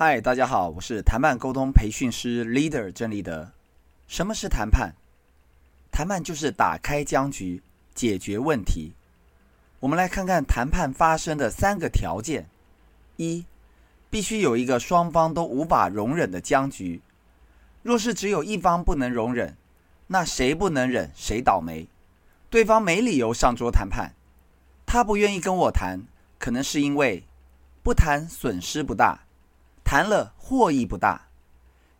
嗨，大家好，我是谈判沟通培训师 Leader 郑立德。什么是谈判？谈判就是打开僵局，解决问题。我们来看看谈判发生的三个条件：一，必须有一个双方都无法容忍的僵局。若是只有一方不能容忍，那谁不能忍谁倒霉。对方没理由上桌谈判，他不愿意跟我谈，可能是因为不谈损失不大。谈了获益不大，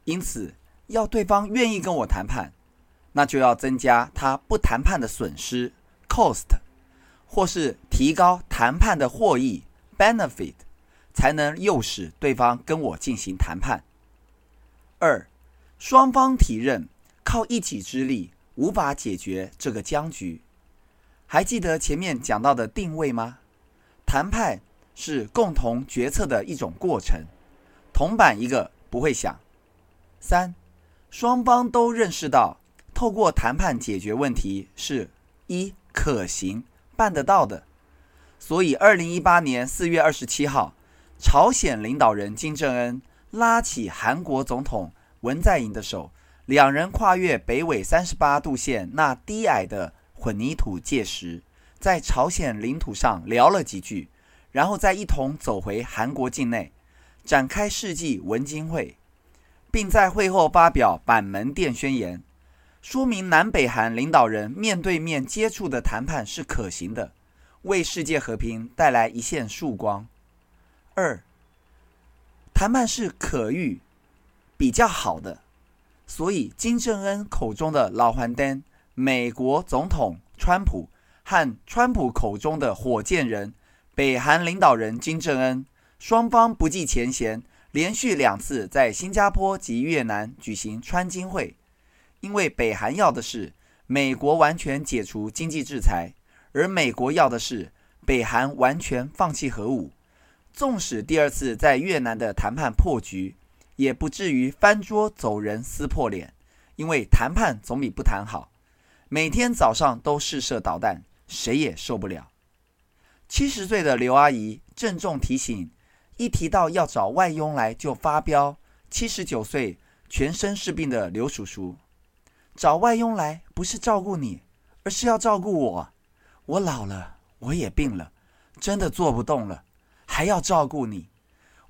因此要对方愿意跟我谈判，那就要增加他不谈判的损失 （cost），或是提高谈判的获益 （benefit），才能诱使对方跟我进行谈判。二，双方体认靠一己之力无法解决这个僵局。还记得前面讲到的定位吗？谈判是共同决策的一种过程。铜板一个不会响。三，双方都认识到，透过谈判解决问题是一可行办得到的。所以，二零一八年四月二十七号，朝鲜领导人金正恩拉起韩国总统文在寅的手，两人跨越北纬三十八度线那低矮的混凝土界石，在朝鲜领土上聊了几句，然后再一同走回韩国境内。展开世纪文经会，并在会后发表板门店宣言，说明南北韩领导人面对面接触的谈判是可行的，为世界和平带来一线曙光。二，谈判是可遇比较好的，所以金正恩口中的老黄灯，美国总统川普和川普口中的火箭人，北韩领导人金正恩。双方不计前嫌，连续两次在新加坡及越南举行川金会，因为北韩要的是美国完全解除经济制裁，而美国要的是北韩完全放弃核武。纵使第二次在越南的谈判破局，也不至于翻桌走人、撕破脸，因为谈判总比不谈好。每天早上都试射导弹，谁也受不了。七十岁的刘阿姨郑重提醒。一提到要找外佣来，就发飙。七十九岁、全身是病的刘叔叔，找外佣来不是照顾你，而是要照顾我。我老了，我也病了，真的做不动了，还要照顾你。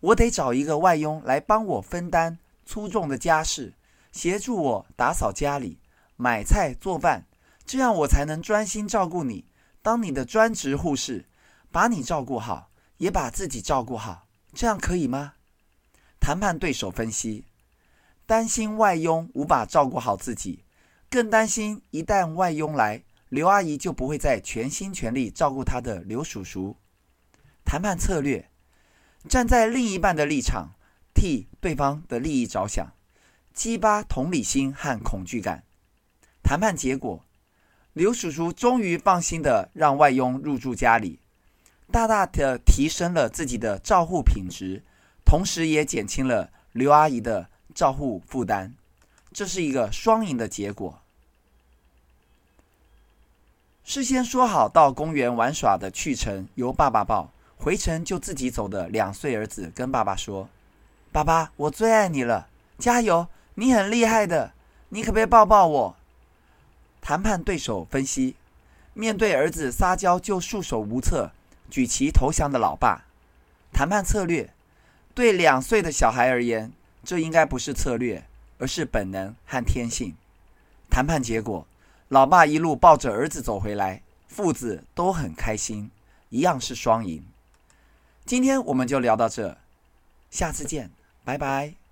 我得找一个外佣来帮我分担粗重的家事，协助我打扫家里、买菜做饭，这样我才能专心照顾你，当你的专职护士，把你照顾好，也把自己照顾好。这样可以吗？谈判对手分析：担心外佣无法照顾好自己，更担心一旦外佣来，刘阿姨就不会再全心全力照顾她的刘叔叔。谈判策略：站在另一半的立场，替对方的利益着想，激发同理心和恐惧感。谈判结果：刘叔叔终于放心的让外佣入住家里。大大的提升了自己的照护品质，同时也减轻了刘阿姨的照护负担，这是一个双赢的结果。事先说好到公园玩耍的去程由爸爸报，回程就自己走的两岁儿子跟爸爸说：“爸爸，我最爱你了，加油，你很厉害的，你可别抱抱我？”谈判对手分析：面对儿子撒娇就束手无策。举旗投降的老爸，谈判策略对两岁的小孩而言，这应该不是策略，而是本能和天性。谈判结果，老爸一路抱着儿子走回来，父子都很开心，一样是双赢。今天我们就聊到这，下次见，拜拜。